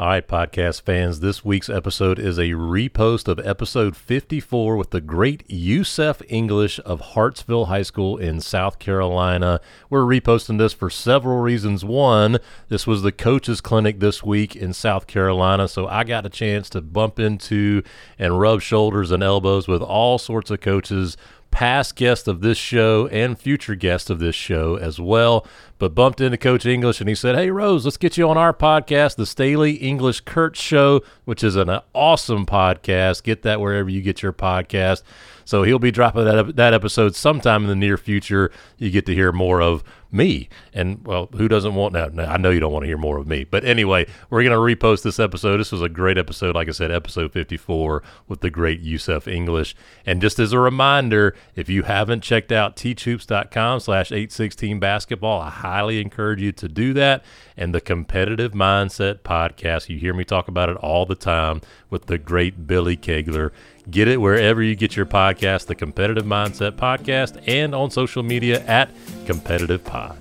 All right, podcast fans, this week's episode is a repost of episode 54 with the great Yusuf English of Hartsville High School in South Carolina. We're reposting this for several reasons. One, this was the coaches clinic this week in South Carolina, so I got a chance to bump into and rub shoulders and elbows with all sorts of coaches past guest of this show and future guest of this show as well. But bumped into Coach English and he said, Hey, Rose, let's get you on our podcast, the Staley English Kurtz Show, which is an awesome podcast. Get that wherever you get your podcast. So he'll be dropping that, that episode sometime in the near future. You get to hear more of me. And well, who doesn't want that? I know you don't want to hear more of me. But anyway, we're going to repost this episode. This was a great episode. Like I said, episode 54 with the great Yusuf English. And just as a reminder, if you haven't checked out teachhoops.com slash 816 basketball, I highly encourage you to do that. And the Competitive Mindset podcast, you hear me talk about it all the time with the great Billy Kegler. Get it wherever you get your podcast, the Competitive Mindset Podcast, and on social media at Competitive Pod.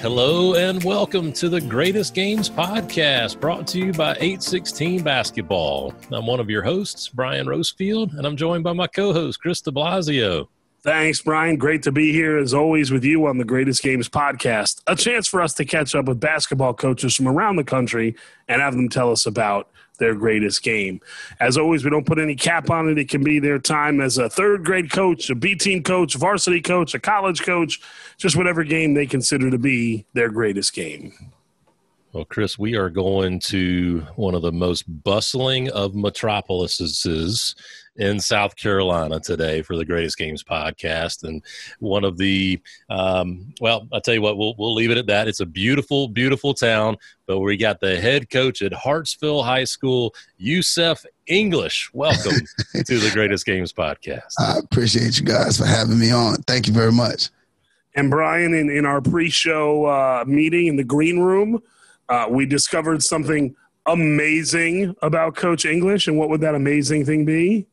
Hello and welcome to the Greatest Games Podcast, brought to you by 816 Basketball. I'm one of your hosts, Brian Rosefield, and I'm joined by my co host, Chris de Blasio. Thanks, Brian. Great to be here as always with you on the Greatest Games podcast. A chance for us to catch up with basketball coaches from around the country and have them tell us about their greatest game. As always, we don't put any cap on it. It can be their time as a third grade coach, a B team coach, varsity coach, a college coach, just whatever game they consider to be their greatest game. Well, Chris, we are going to one of the most bustling of metropolises in South Carolina today for the Greatest Games podcast. And one of the, um, well, I'll tell you what, we'll, we'll leave it at that. It's a beautiful, beautiful town, but we got the head coach at Hartsville High School, Yusuf English. Welcome to the Greatest Games podcast. I appreciate you guys for having me on. Thank you very much. And Brian, in, in our pre show uh, meeting in the green room, uh, we discovered something amazing about Coach English. And what would that amazing thing be?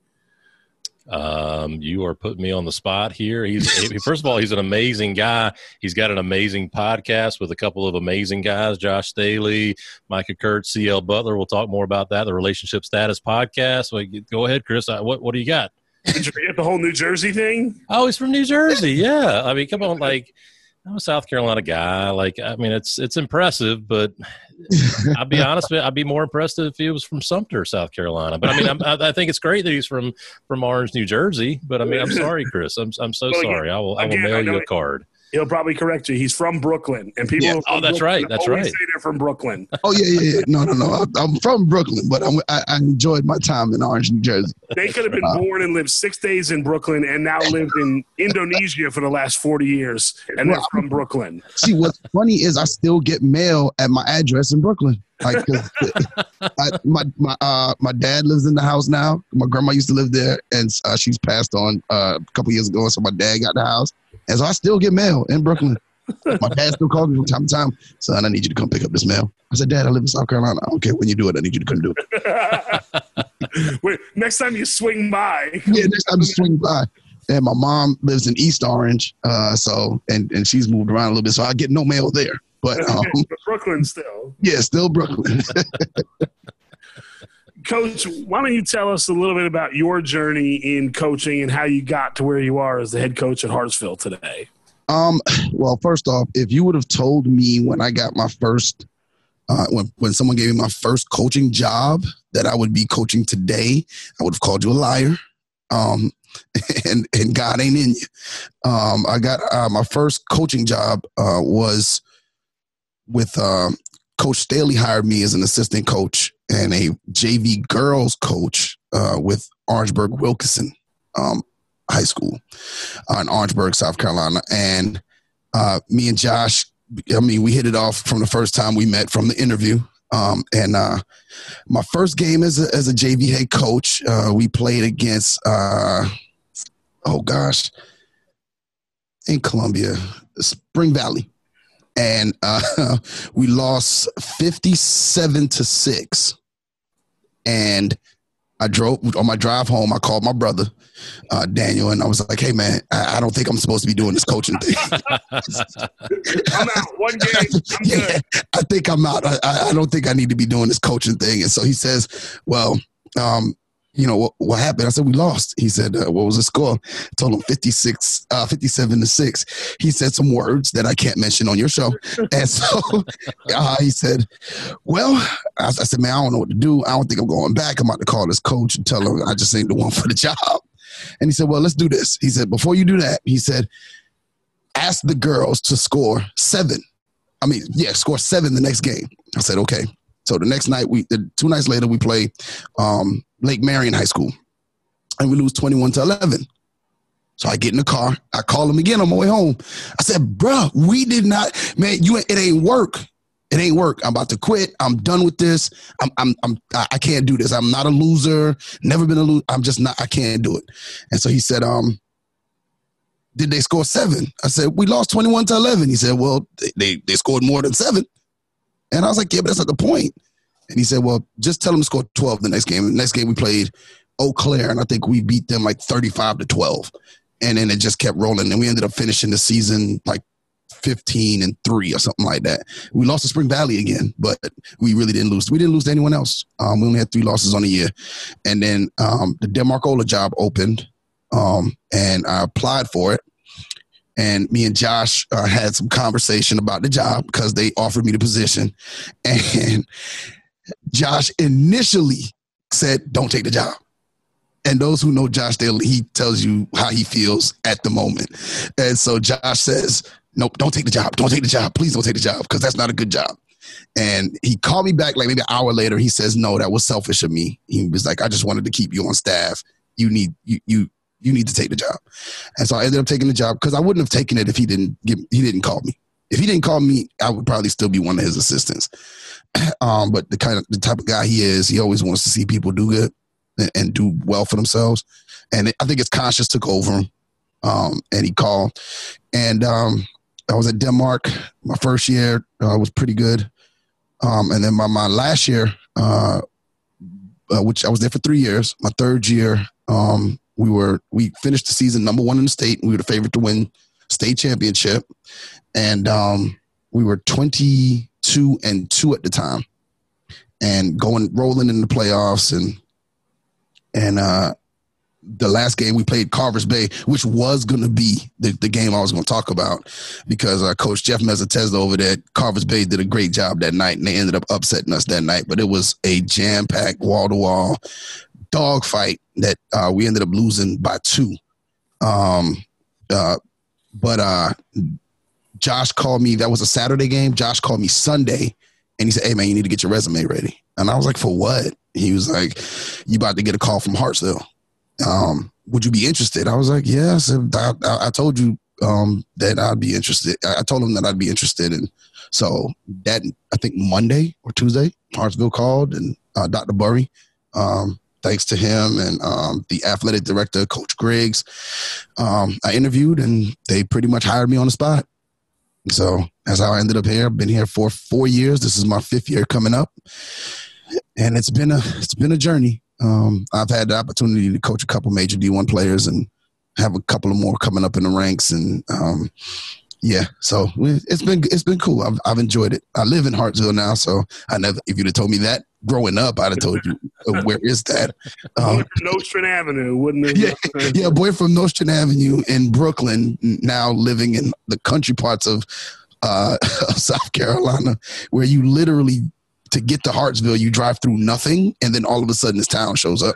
Um, you are putting me on the spot here. He's first of all, he's an amazing guy. He's got an amazing podcast with a couple of amazing guys, Josh Staley, Micah Kurtz, CL Butler. We'll talk more about that. The relationship status podcast. So go ahead, Chris. What what do you got? Did you forget the whole New Jersey thing? Oh, he's from New Jersey. Yeah. I mean, come on, like I'm a South Carolina guy. Like, I mean, it's it's impressive, but I'll be honest with you, I'd be more impressed if he was from Sumter, South Carolina. But I mean, I'm, i think it's great that he's from from Orange, New Jersey. But I mean, I'm sorry, Chris. I'm I'm so well, sorry. I will I will mail you a card he'll probably correct you. He's from Brooklyn, and people. Yeah. oh, that's Brooklyn right. That's right. Say they're from Brooklyn. Oh yeah, yeah, yeah. No, no, no. I'm from Brooklyn, but I'm, I, I enjoyed my time in Orange, New Jersey. They could have been uh, born and lived six days in Brooklyn, and now lived in Indonesia for the last forty years, and they're from Brooklyn. See, what's funny is I still get mail at my address in Brooklyn. Like, I, my my uh, my dad lives in the house now. My grandma used to live there, and uh, she's passed on uh, a couple years ago. So my dad got the house, and so I still get mail in Brooklyn. My dad still calls me from time to time. Son, I need you to come pick up this mail. I said, Dad, I live in South Carolina. I don't care when you do it. I need you to come do it. Wait, next time you swing by. Yeah, next time you swing by. And my mom lives in East Orange, uh, so and and she's moved around a little bit, so I get no mail there. But, um, but Brooklyn still. Yeah, still Brooklyn. Coach, why don't you tell us a little bit about your journey in coaching and how you got to where you are as the head coach at Hartsville today? Um, well, first off, if you would have told me when I got my first, uh, when when someone gave me my first coaching job that I would be coaching today, I would have called you a liar. Um, and and God ain't in you. Um, I got uh, my first coaching job uh, was with uh, Coach Staley hired me as an assistant coach and a JV girls coach uh, with Orangeburg Wilkinson. Um, high school uh, in Orangeburg, South Carolina. And uh, me and Josh, I mean, we hit it off from the first time we met from the interview. Um, and uh, my first game as a, as a JV head coach, uh, we played against, uh, oh gosh, in Columbia, Spring Valley. And uh, we lost 57 to 6. And I drove on my drive home. I called my brother, uh, Daniel, and I was like, "Hey, man, I, I, don't think I'm supposed to be doing this coaching thing. I'm out. One game. I'm yeah, I think I'm out. I, I, don't think I need to be doing this coaching thing." And so he says, "Well, um, you know, what, what happened? I said, we lost. He said, uh, what was the score? I told him 56, uh, 57 to six. He said some words that I can't mention on your show. and so uh, he said, well, I, I, said, man, I don't know what to do. I don't think I'm going back. I'm about to call this coach and tell him I just ain't the one for the job. And he said, well, let's do this. He said, before you do that, he said, ask the girls to score seven. I mean, yeah, score seven the next game. I said, okay. So the next night, we the two nights later, we play um, Lake Marion High School, and we lose twenty-one to eleven. So I get in the car. I call him again on my way home. I said, "Bro, we did not, man. You, it ain't work. It ain't work. I'm about to quit. I'm done with this. I'm, I'm, I'm, I can't do this. I'm not a loser. Never been a loser. I'm just not. I can't do it." And so he said, "Um, did they score seven? I said, "We lost twenty-one to 11. He said, "Well, they, they scored more than seven. And I was like, yeah, but that's not the point. And he said, well, just tell them to score 12 the next game. The next game we played Eau Claire, and I think we beat them like 35 to 12. And then it just kept rolling. And we ended up finishing the season like 15 and 3 or something like that. We lost to Spring Valley again, but we really didn't lose. We didn't lose to anyone else. Um, we only had three losses on the year. And then um, the Denmark-Olar job opened, um, and I applied for it and me and Josh uh, had some conversation about the job because they offered me the position. And Josh initially said, "Don't take the job." And those who know Josh he tells you how he feels at the moment. And so Josh says, "Nope, don't take the job. Don't take the job. Please don't take the job because that's not a good job." And he called me back like maybe an hour later. He says, "No, that was selfish of me." He was like, "I just wanted to keep you on staff. You need you you you need to take the job. And so I ended up taking the job because I wouldn't have taken it if he didn't give, he didn't call me. If he didn't call me, I would probably still be one of his assistants. Um, but the kind of the type of guy he is, he always wants to see people do good and, and do well for themselves. And it, I think his conscience took over him. Um, and he called, and um, I was at Denmark. My first year uh, was pretty good, um, and then my my last year, uh, uh, which I was there for three years. My third year, um, we were we finished the season number one in the state. We were the favorite to win state championship, and um, we were twenty two and two at the time, and going rolling in the playoffs and and uh, the last game we played Carvers Bay, which was going to be the, the game I was going to talk about because uh, Coach Jeff Mezzatezza over there at Carvers Bay did a great job that night, and they ended up upsetting us that night. But it was a jam packed wall to wall dogfight that uh, we ended up losing by two. Um, uh, but uh, Josh called me. That was a Saturday game. Josh called me Sunday, and he said, "Hey man, you need to get your resume ready." And I was like, "For what?" He was like, "You about to get a call from Hartsville. Um, would you be interested?" I was like, "Yes." I, I, I told you um, that I'd be interested. I told him that I'd be interested, and so that I think Monday or Tuesday, Hartsville called and uh, Dr. Burry um, thanks to him and um, the athletic director, Coach Griggs, um, I interviewed and they pretty much hired me on the spot. So that's how I ended up here. I've been here for four years. This is my fifth year coming up, and it's been a it's been a journey. Um, I've had the opportunity to coach a couple major D1 players and have a couple of more coming up in the ranks, and um, yeah, so it's been it's been cool. I've I've enjoyed it. I live in Hartsville now, so I never. If you'd have told me that growing up, I'd have told you uh, where is that? Um, Nostrand Avenue, wouldn't it? Yeah, yeah, boy from Nostrand Avenue in Brooklyn, now living in the country parts of uh, South Carolina, where you literally to get to Hartsville, you drive through nothing, and then all of a sudden this town shows up.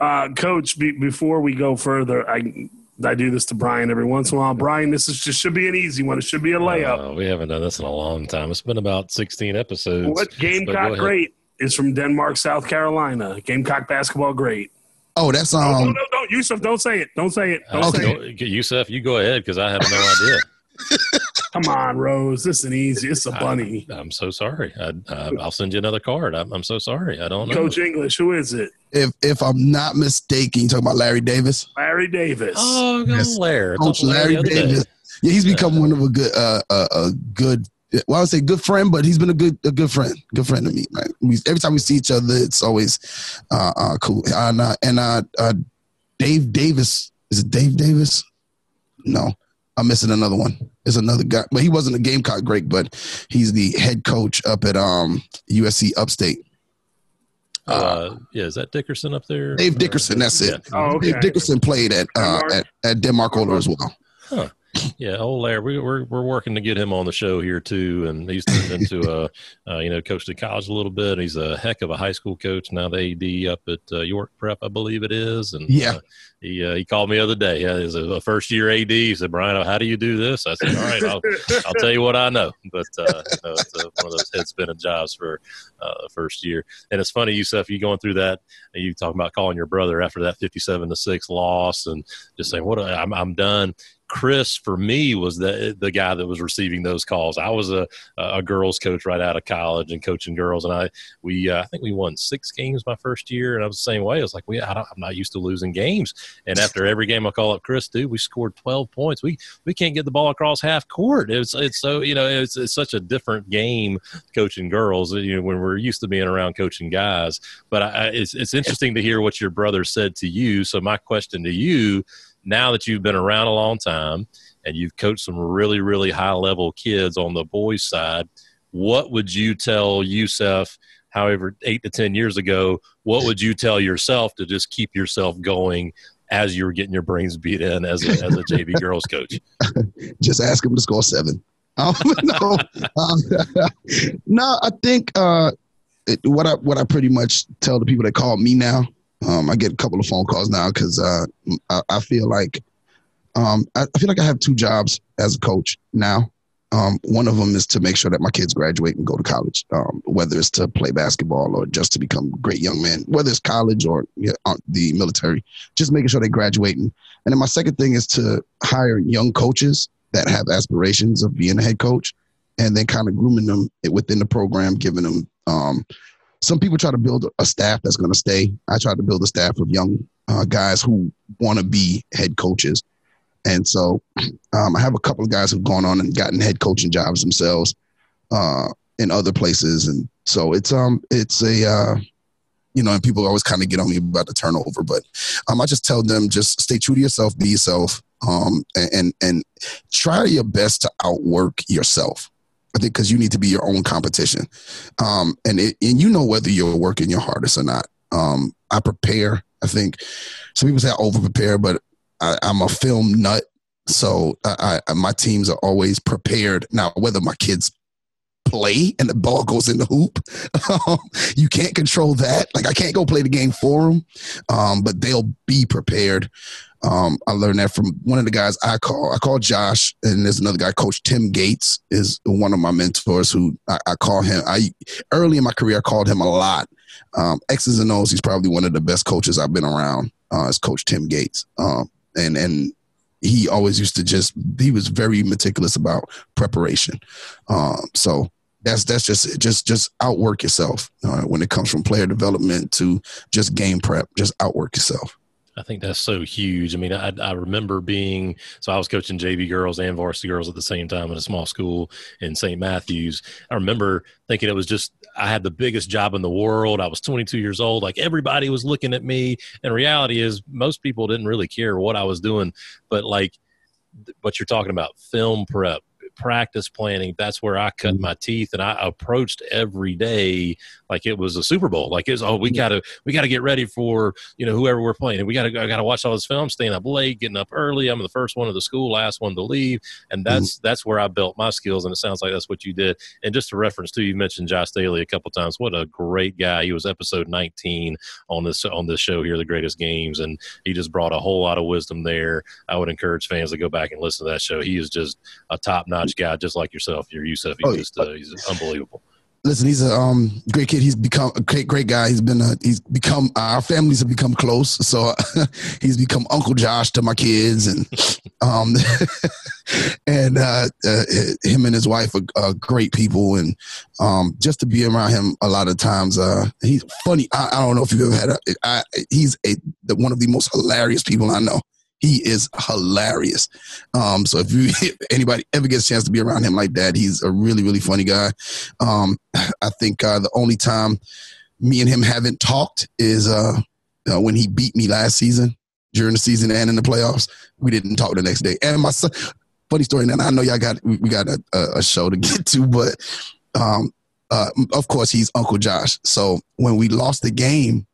uh, Coach, be, before we go further, I I do this to Brian every once in a while. Brian, this is just should be an easy one. It should be a layup. Uh, we haven't done this in a long time. It's been about 16 episodes. What Gamecock great is from Denmark, South Carolina. Gamecock basketball great. Oh, that's um. No, no, no, no, Yusuf, don't say it. Don't say it. Don't okay. say it. Yusuf, you go ahead because I have no idea. Come on, Rose. This is easy. It's a bunny. I, am so sorry. I, will send you another card. I'm, I'm, so sorry. I don't know. Coach English, who is it? If if I'm not mistaken, you talking about Larry Davis? Larry Davis. Oh, yes. Larry. Coach Larry, Larry Davis. Yeah, he's become one of a good uh, a, a good well, I would say good friend, but he's been a good a good friend, good friend to me. Right? We, every time we see each other, it's always uh, uh, cool. And uh, and uh, uh, Dave Davis is it Dave Davis? No, I'm missing another one. There's another guy, but he wasn't a Gamecock great, but he's the head coach up at um, USC Upstate. Uh, yeah, is that Dickerson up there? Dave Dickerson, that's it. Yeah. Oh, okay. Dave Dickerson played at uh, Denmark? at, at Denmark Olar as well. Huh. Yeah, old Larry, we, we're we're working to get him on the show here too, and he's turned into a, uh, you know, coached at college a little bit. He's a heck of a high school coach now. The AD up at uh, York Prep, I believe it is, and Yeah. uh, he uh, he called me the other day. Yeah, he's a, a first year AD. He said, Brian, how do you do this? I said, All right, I'll I'll tell you what I know. But uh, know, it's uh, one of those head spinning jobs for uh, first year. And it's funny, Yusuf, you going through that. and You talking about calling your brother after that fifty-seven to six loss, and just saying, "What? I'm I'm done." Chris, for me, was the the guy that was receiving those calls. I was a a girls coach right out of college and coaching girls, and I we uh, I think we won six games my first year, and I was the same way. I was like, we I I'm not used to losing games, and after every game, I call up Chris, dude, we scored 12 points. We we can't get the ball across half court. It's it's so you know it's it's such a different game coaching girls. You know when we're used to being around coaching guys. But I, it's it's interesting to hear what your brother said to you. So my question to you, now that you've been around a long time and you've coached some really really high level kids on the boys side, what would you tell Yusuf? However, eight to ten years ago, what would you tell yourself to just keep yourself going as you were getting your brains beat in as a, as a JV girls coach? Just ask him to score seven. Um, no, um, no, I think uh, it, what I what I pretty much tell the people that call me now. Um, I get a couple of phone calls now because uh, I, I feel like um, I, I feel like I have two jobs as a coach now. Um, one of them is to make sure that my kids graduate and go to college, um, whether it's to play basketball or just to become great young men, whether it's college or you know, uh, the military, just making sure they graduate. And, and then my second thing is to hire young coaches that have aspirations of being a head coach and then kind of grooming them within the program, giving them um, some people try to build a staff that's going to stay. I try to build a staff of young uh, guys who want to be head coaches. And so um, I have a couple of guys who've gone on and gotten head coaching jobs themselves uh, in other places. And so it's um it's a uh, you know, and people always kind of get on me about the turnover, but um, I just tell them just stay true to yourself, be yourself, um, and and, and try your best to outwork yourself. I think because you need to be your own competition, um, and it, and you know whether you're working your hardest or not. Um, I prepare. I think some people say I over prepare, but I, I'm a film nut, so I, I, my teams are always prepared. Now, whether my kids play and the ball goes in the hoop, um, you can't control that. Like I can't go play the game for them, um, but they'll be prepared. Um, I learned that from one of the guys I call. I call Josh, and there's another guy, Coach Tim Gates, is one of my mentors. Who I, I call him. I early in my career, I called him a lot. Um, X's and O's. He's probably one of the best coaches I've been around. Uh, is Coach Tim Gates, um, and and he always used to just. He was very meticulous about preparation. Um, so that's that's just just just outwork yourself uh, when it comes from player development to just game prep. Just outwork yourself. I think that's so huge. I mean, I, I remember being so I was coaching JV girls and varsity girls at the same time at a small school in St. Matthews. I remember thinking it was just I had the biggest job in the world. I was 22 years old. Like everybody was looking at me. And reality is, most people didn't really care what I was doing. But like what you're talking about, film prep, practice planning that's where i cut my teeth and i approached every day like it was a super bowl. Like it's oh we gotta we gotta get ready for you know whoever we're playing. And we gotta i gotta watch all this film staying up late getting up early. I'm the first one of the school last one to leave. And that's mm-hmm. that's where i built my skills and it sounds like that's what you did. And just a reference to you mentioned josh Staley a couple times. What a great guy. He was episode 19 on this on this show here the greatest games and he just brought a whole lot of wisdom there. I would encourage fans to go back and listen to that show. He is just a guy, just like yourself. You're Yusuf. He's oh, just uh, he's unbelievable. Listen, he's a um, great kid. He's become a great, great guy. He's been a, he's become our families have become close. So he's become Uncle Josh to my kids, and um, and uh, uh, him and his wife are, are, great people. And um, just to be around him a lot of times, uh, he's funny. I, I don't know if you've ever had. A, I, he's a the, one of the most hilarious people I know. He is hilarious. Um, so if you if anybody ever gets a chance to be around him like that, he's a really really funny guy. Um, I think uh, the only time me and him haven't talked is uh, uh, when he beat me last season during the season and in the playoffs. We didn't talk the next day. And my son, funny story. And I know y'all got we got a, a show to get to, but um, uh, of course he's Uncle Josh. So when we lost the game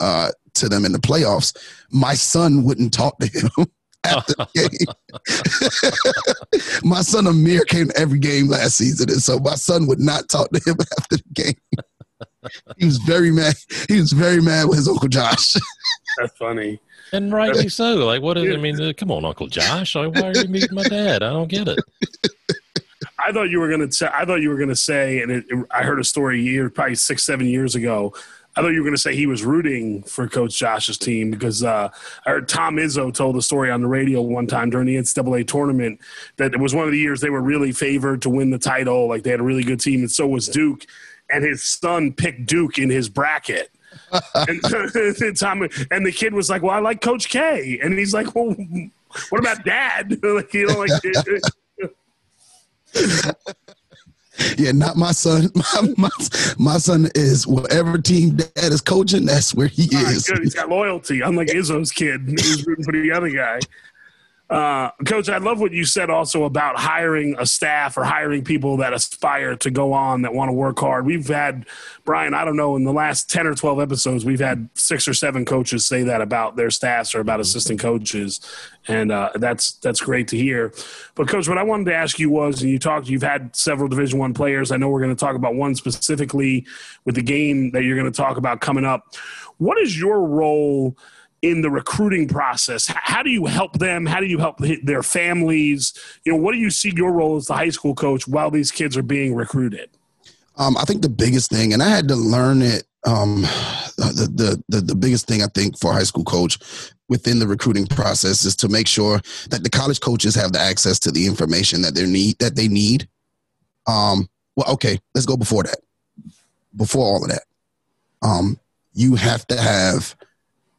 uh, to them in the playoffs, my son wouldn't talk to him. After the game. my son Amir came to every game last season, and so my son would not talk to him after the game. he was very mad. He was very mad with his Uncle Josh. That's funny. And rightly so. Like, what is? I mean, uh, come on, Uncle Josh. Like, why are you meeting my dad? I don't get it. I thought you were gonna say. I thought you were gonna say, and it, it, I heard a story year, probably six, seven years ago. I thought you were going to say he was rooting for Coach Josh's team because uh, I heard Tom Izzo told a story on the radio one time during the NCAA tournament that it was one of the years they were really favored to win the title. Like they had a really good team, and so was Duke. And his son picked Duke in his bracket. and, Tom, and the kid was like, "Well, I like Coach K," and he's like, "Well, what about Dad?" like, you know, like yeah, not my son. My, my, my, son is whatever team dad is coaching, that's where he is. Good. He's got loyalty, unlike Izzo's kid who's rooting for the other guy. Uh, Coach, I love what you said also about hiring a staff or hiring people that aspire to go on that want to work hard. We've had, Brian, I don't know, in the last 10 or 12 episodes, we've had six or seven coaches say that about their staffs or about assistant coaches. And uh, that's that's great to hear. But coach, what I wanted to ask you was, and you talked, you've had several Division One players. I know we're going to talk about one specifically with the game that you're going to talk about coming up. What is your role in the recruiting process? How do you help them? How do you help their families? You know, what do you see your role as the high school coach while these kids are being recruited? Um, I think the biggest thing, and I had to learn it. Um, the, the the the biggest thing I think for a high school coach within the recruiting process is to make sure that the college coaches have the access to the information that they need that they need. Um, well, okay, let's go before that. Before all of that, um, you have to have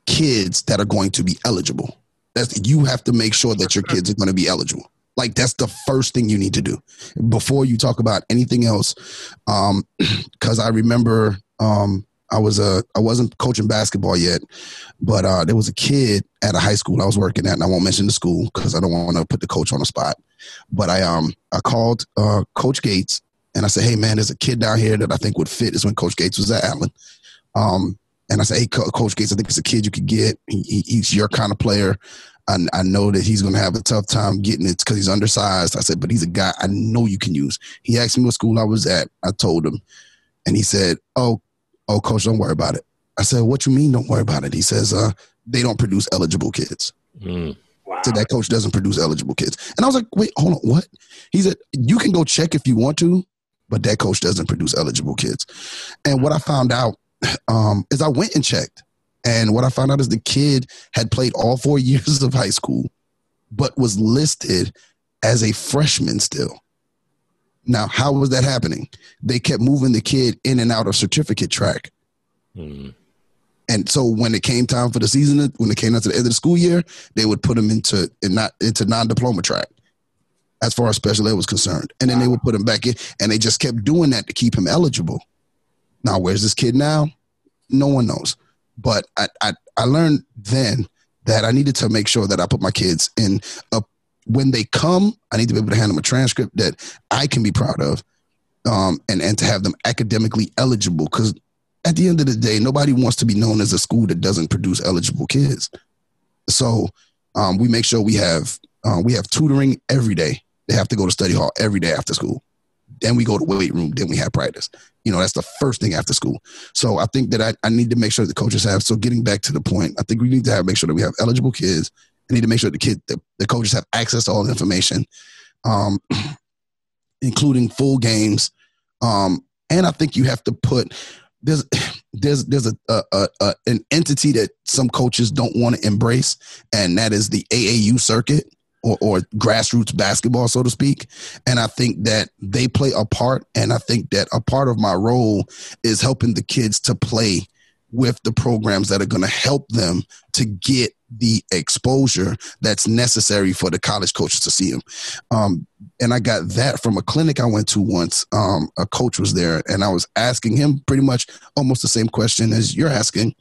kids that are going to be eligible. That's you have to make sure that your kids are going to be eligible. Like that's the first thing you need to do before you talk about anything else. Um, because I remember um, I was a I wasn't coaching basketball yet, but uh, there was a kid at a high school I was working at, and I won't mention the school because I don't want to put the coach on the spot. But I um I called uh, Coach Gates and I said, "Hey man, there's a kid down here that I think would fit." Is when Coach Gates was at Allen. Um, and I said, "Hey, Coach Gates, I think it's a kid you could get. He, he's your kind of player. I, I know that he's going to have a tough time getting it because he's undersized." I said, "But he's a guy I know you can use." He asked me what school I was at. I told him, and he said, "Oh, oh, coach, don't worry about it." I said, "What you mean? Don't worry about it?" He says, "Uh, they don't produce eligible kids." Mm. Wow. So that coach doesn't produce eligible kids. And I was like, wait, hold on, what? He said, you can go check if you want to, but that coach doesn't produce eligible kids. And what I found out um, is I went and checked. And what I found out is the kid had played all four years of high school, but was listed as a freshman still. Now, how was that happening? They kept moving the kid in and out of certificate track. Mm. And so when it came time for the season, when it came down to the end of the school year, they would put him into in not into non-diploma track, as far as special ed was concerned. And then wow. they would put him back in, and they just kept doing that to keep him eligible. Now, where's this kid now? No one knows. But I, I, I learned then that I needed to make sure that I put my kids in a when they come, I need to be able to hand them a transcript that I can be proud of, um, and and to have them academically eligible. Because at the end of the day, nobody wants to be known as a school that doesn't produce eligible kids. So um, we make sure we have uh, we have tutoring every day. They have to go to study hall every day after school. Then we go to weight room. Then we have practice. You know, that's the first thing after school. So I think that I, I need to make sure the coaches have. So getting back to the point, I think we need to have make sure that we have eligible kids. I need to make sure the kid, the, the coaches have access to all the information, um, including full games. Um, and I think you have to put there's there's there's a, a, a, a an entity that some coaches don't want to embrace, and that is the AAU circuit or, or grassroots basketball, so to speak. And I think that they play a part. And I think that a part of my role is helping the kids to play with the programs that are going to help them to get the exposure that's necessary for the college coaches to see them. Um, and I got that from a clinic I went to once. Um, a coach was there, and I was asking him pretty much almost the same question as you're asking.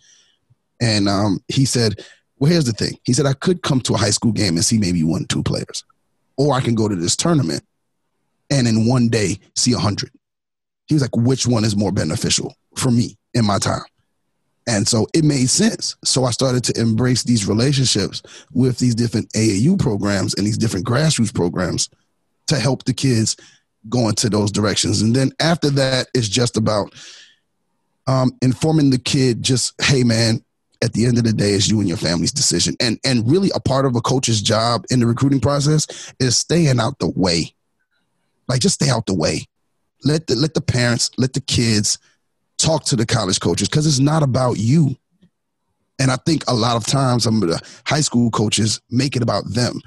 And um, he said, Well, here's the thing. He said, I could come to a high school game and see maybe one, two players, or I can go to this tournament and in one day see a 100. He was like, Which one is more beneficial for me in my time? And so it made sense. So I started to embrace these relationships with these different AAU programs and these different grassroots programs to help the kids go into those directions. And then after that, it's just about um, informing the kid just, hey, man, at the end of the day, it's you and your family's decision. And, and really, a part of a coach's job in the recruiting process is staying out the way. Like, just stay out the way. Let the, let the parents, let the kids, talk to the college coaches because it's not about you. And I think a lot of times some of the high school coaches make it about them.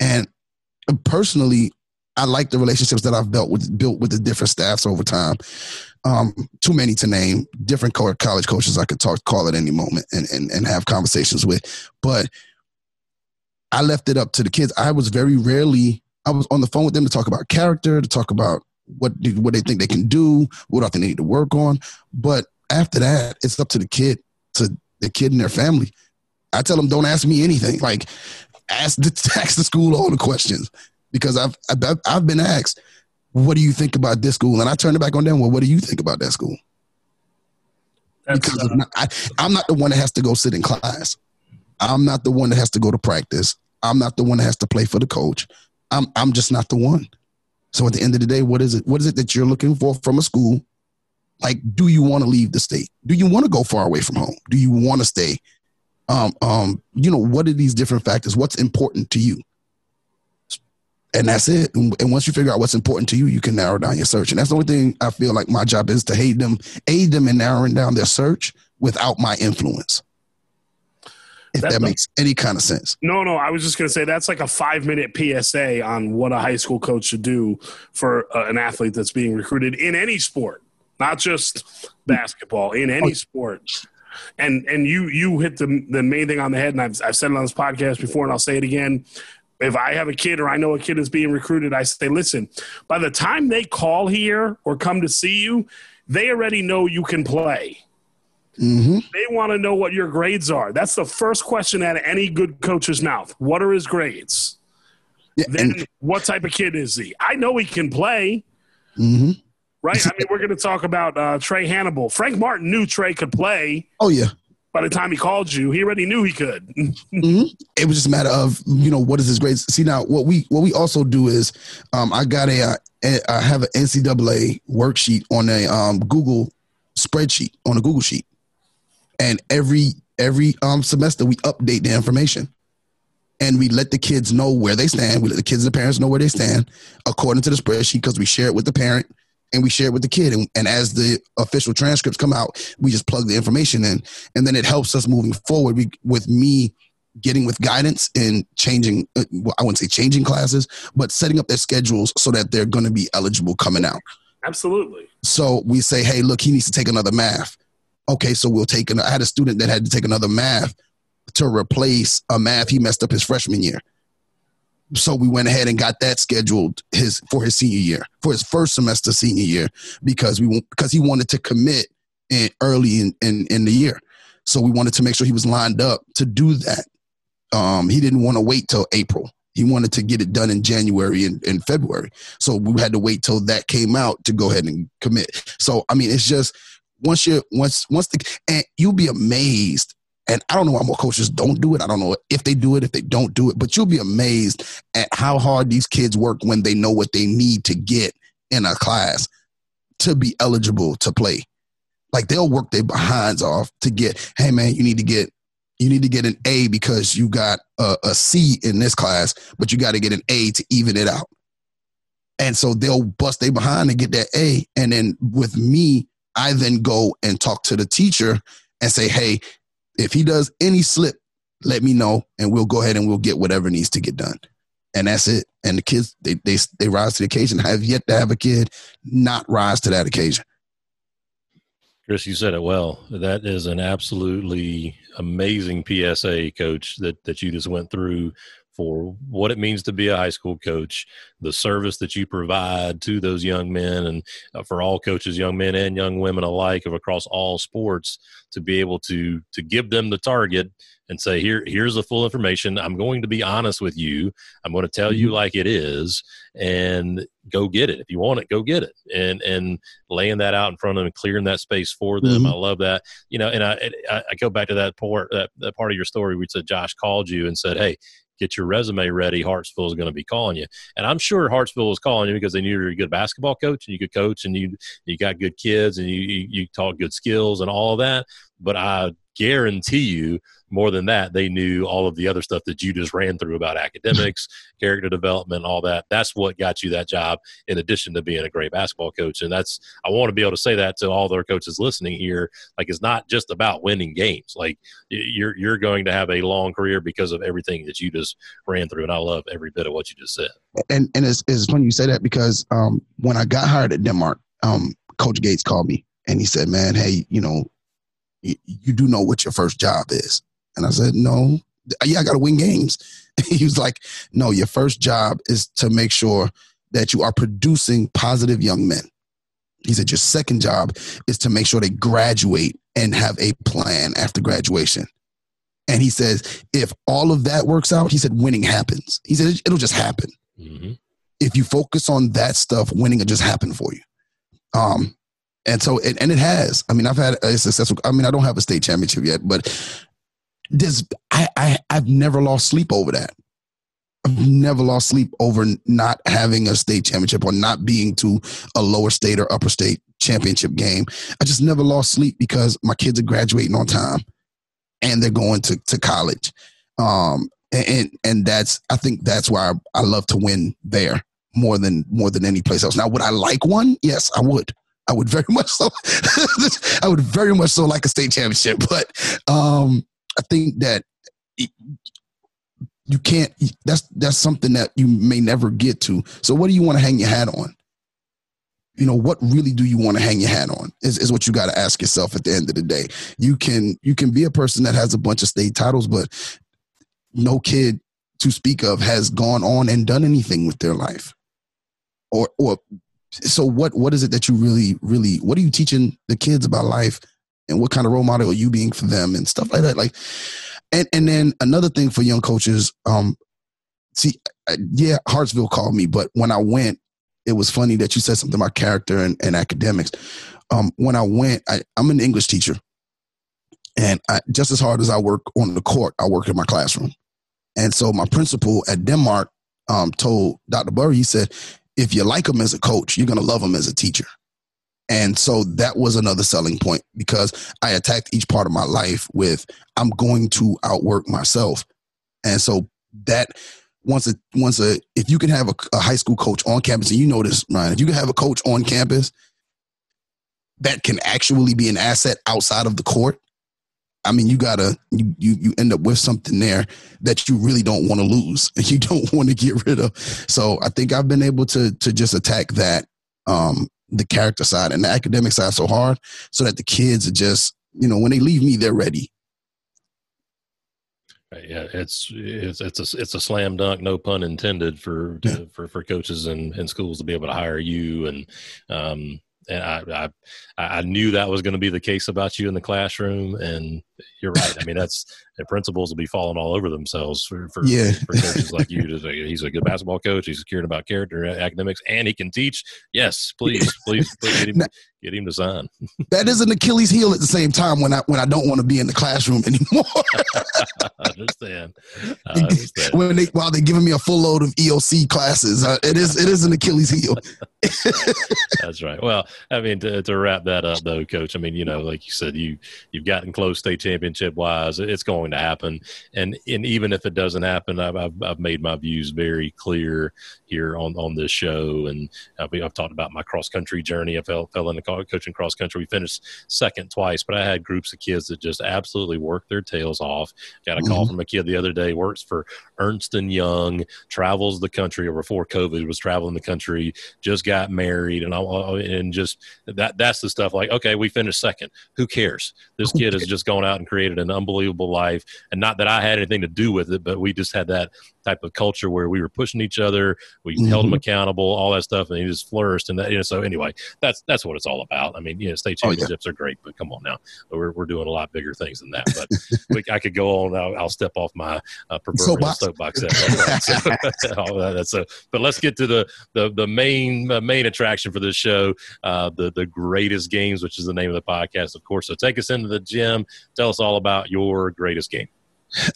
And personally, I like the relationships that I've built with built with the different staffs over time. Um, too many to name. Different college coaches I could talk call at any moment and, and and have conversations with. But I left it up to the kids. I was very rarely I was on the phone with them to talk about character, to talk about what what they think they can do, what I think they need to work on. But after that, it's up to the kid, to the kid and their family. I tell them, don't ask me anything. Like, ask the ask the school all the questions because I've I've, I've been asked, what do you think about this school? And I turn it back on them. Well, what do you think about that school? That's, because uh, not, I, I'm not the one that has to go sit in class. I'm not the one that has to go to practice. I'm not the one that has to play for the coach. I'm I'm just not the one. So at the end of the day, what is it? What is it that you're looking for from a school? Like, do you want to leave the state? Do you want to go far away from home? Do you want to stay? Um, um, you know, what are these different factors? What's important to you? And that's it. And once you figure out what's important to you, you can narrow down your search. And that's the only thing I feel like my job is to aid them, aid them in narrowing down their search without my influence if that's that makes any kind of sense. No, no, I was just going to say that's like a five minute PSA on what a high school coach should do for uh, an athlete that's being recruited in any sport, not just basketball, in any sport. And and you you hit the the main thing on the head, and I've I've said it on this podcast before, and I'll say it again. If I have a kid or I know a kid is being recruited, I say, listen, by the time they call here or come to see you, they already know you can play Mm-hmm. They want to know what your grades are. That's the first question out of any good coach's mouth. What are his grades? Yeah, then and- what type of kid is he? I know he can play. Mm-hmm. Right? I mean, we're going to talk about uh, Trae Hannibal. Frank Martin knew Trae could play. Oh, yeah. By the time he called you, he already knew he could. mm-hmm. It was just a matter of you know what is his grades. See now, what we what we also do is, um, I got a, a I have an NCAA worksheet on a um, Google spreadsheet on a Google sheet and every every um semester we update the information and we let the kids know where they stand. We let the kids and the parents know where they stand according to the spreadsheet because we share it with the parent and we share it with the kid. And, and, as the official transcripts come out, we just plug the information in, and then it helps us moving forward. We, with me getting with guidance and changing, uh, I wouldn't say changing classes, but setting up their schedules so that they're going to be eligible coming out. Absolutely. So we say, hey, look, he needs to take another math okay, so we'll take. An, I had a student that had to take another math to replace a math he messed up his freshman year. So we went ahead and got that scheduled his for his senior year, for his first semester senior year, because we because he wanted to commit in early in, in, in the year. So we wanted to make sure he was lined up to do that. Um, he didn't want to wait till April. He wanted to get it done in January and, and February. So we had to wait till that came out to go ahead and commit. So I mean, it's just once you once once the and you'll be amazed. And I don't know why more coaches don't do it. I don't know if they do it, if they don't do it, but you'll be amazed at how hard these kids work when they know what they need to get in a class to be eligible to play. Like they'll work their behinds off to get, hey man, you need to get you need to get an A because you got a, a C in this class, but you got to get an A to even it out. And so they'll bust their behind and get that A. And then with me, I then go and talk to the teacher and say, hey, if he does any slip, let me know and we'll go ahead and we'll get whatever needs to get done. And that's it. And the kids, they, they, they rise to the occasion. I have yet to have a kid not rise to that occasion. Chris, you said it well. That is an absolutely amazing PSA, coach, that, that you just went through for what it means to be a high school coach, the service that you provide to those young men, and uh, for all coaches, young men and young women alike, of across all sports, to be able to to give them the target and say, "Here, here's the full information. I'm going to be honest with you. I'm going to tell you mm-hmm. like it is, and go get it. If you want it, go get it." And and laying that out in front of them, and clearing that space for them. Mm-hmm. I love that. You know, and I I go back to that part that, that part of your story. We said Josh called you and said, "Hey." Get your resume ready, Hartsville is going to be calling you. And I'm sure Hartsville was calling you because they knew you were a good basketball coach and you could coach and you you got good kids and you you, you taught good skills and all of that. But I guarantee you more than that they knew all of the other stuff that you just ran through about academics character development all that. That's what got you that job in addition to being a great basketball coach. And that's i want to be able to say that to all their coaches listening here. Like it's not just about winning games. Like you're you're going to have a long career because of everything that you just ran through and i love every bit of what you just said. And and it's, it's funny you say that because um, when i got hired at denmark um, coach gates called me and he said man hey you know you, do know what your first job is and I said, no. Yeah, I got to win games. he was like, no, your first job is to make sure that you are producing positive young men. He said, your second job is to make sure they graduate and have a plan after graduation. And he says, if all of that works out, he said, winning happens. He said, it'll just happen. Mm-hmm. If you focus on that stuff, winning will just happen for you. Um, and so, and, and it has. I mean, I've had a successful, I mean, I don't have a state championship yet, but this I, I I've never lost sleep over that. I've never lost sleep over not having a state championship or not being to a lower state or upper state championship game. I just never lost sleep because my kids are graduating on time and they're going to, to college. Um, and, and that's, I think that's why I love to win there more than, more than any place else. Now, would I like one? Yes, I would. I would very much so. I would very much so like a state championship, but um, I think that you can't. That's that's something that you may never get to. So, what do you want to hang your hat on? You know, what really do you want to hang your hat on? Is is what you got to ask yourself at the end of the day. You can you can be a person that has a bunch of state titles, but no kid to speak of has gone on and done anything with their life. Or or so what what is it that you really really what are you teaching the kids about life and what kind of role model are you being for them and stuff like that. Like, and and then another thing for young coaches, um, see, yeah, Hartsville called me, but when I went, it was funny that you said something about character and, and academics. Um, when I went, I, I'm an English teacher, and I, just as hard as I work on the court, I work in my classroom. And so my principal at Denmark um, told Dr. Burry, he said, if you like him as a coach, you're going to love him as a teacher. And so that was another selling point because I attacked each part of my life with I'm going to outwork myself. And so that once a once a if you can have a, a high school coach on campus and you know this, Ryan, if you can have a coach on campus that can actually be an asset outside of the court, I mean, you gotta you you you end up with something there that you really don't want to lose and you don't want to get rid of. So I think I've been able to to just attack that um, the character side and the academic side so hard so that the kids are just, you know, when they leave me, they're ready. Yeah, it's it's it's a it's a slam dunk, no pun intended, for yeah. for for coaches and, and schools to be able to hire you and um, and I, I, I knew that was going to be the case about you in the classroom. And you're right. I mean, that's the principals will be falling all over themselves for for, yeah. for coaches like you. To say he's a good basketball coach. He's caring about character, academics, and he can teach. Yes, please, please, please get him, get him to sign. that is an Achilles heel at the same time when I when I don't want to be in the classroom anymore. I understand. I understand. when they while they're giving me a full load of EOC classes, uh, it is it is an Achilles heel. That's right. Well, I mean, to, to wrap that up though, Coach. I mean, you know, like you said, you you've gotten close state championship wise, it's going to happen. And and even if it doesn't happen, I've, I've, I've made my views very clear here on, on this show. And I've, I've talked about my cross country journey. I fell, fell into coaching cross country. We finished second twice, but I had groups of kids that just absolutely worked their tails off. Got a call mm-hmm. from a kid the other day, works for Ernst and Young, travels the country or before COVID was traveling the country, just got married. And I, and just that, that's the stuff like, okay, we finished second. Who cares? This kid has just gone out and created an unbelievable life. And not that I had anything to do with it, but we just had that type of culture where we were pushing each other, we mm-hmm. held him accountable, all that stuff, and he just flourished. And that, you know, so anyway, that's that's what it's all about. I mean, you know, state championships oh, yeah. are great, but come on now, we're we're doing a lot bigger things than that. But we, I could go on. I'll, I'll step off my uh, proverbial soapbox. that's a, but let's get to the the the main uh, main attraction for this show, uh, the the greatest games, which is the name of the podcast, of course. So take us into the gym. Tell us all about your greatest game.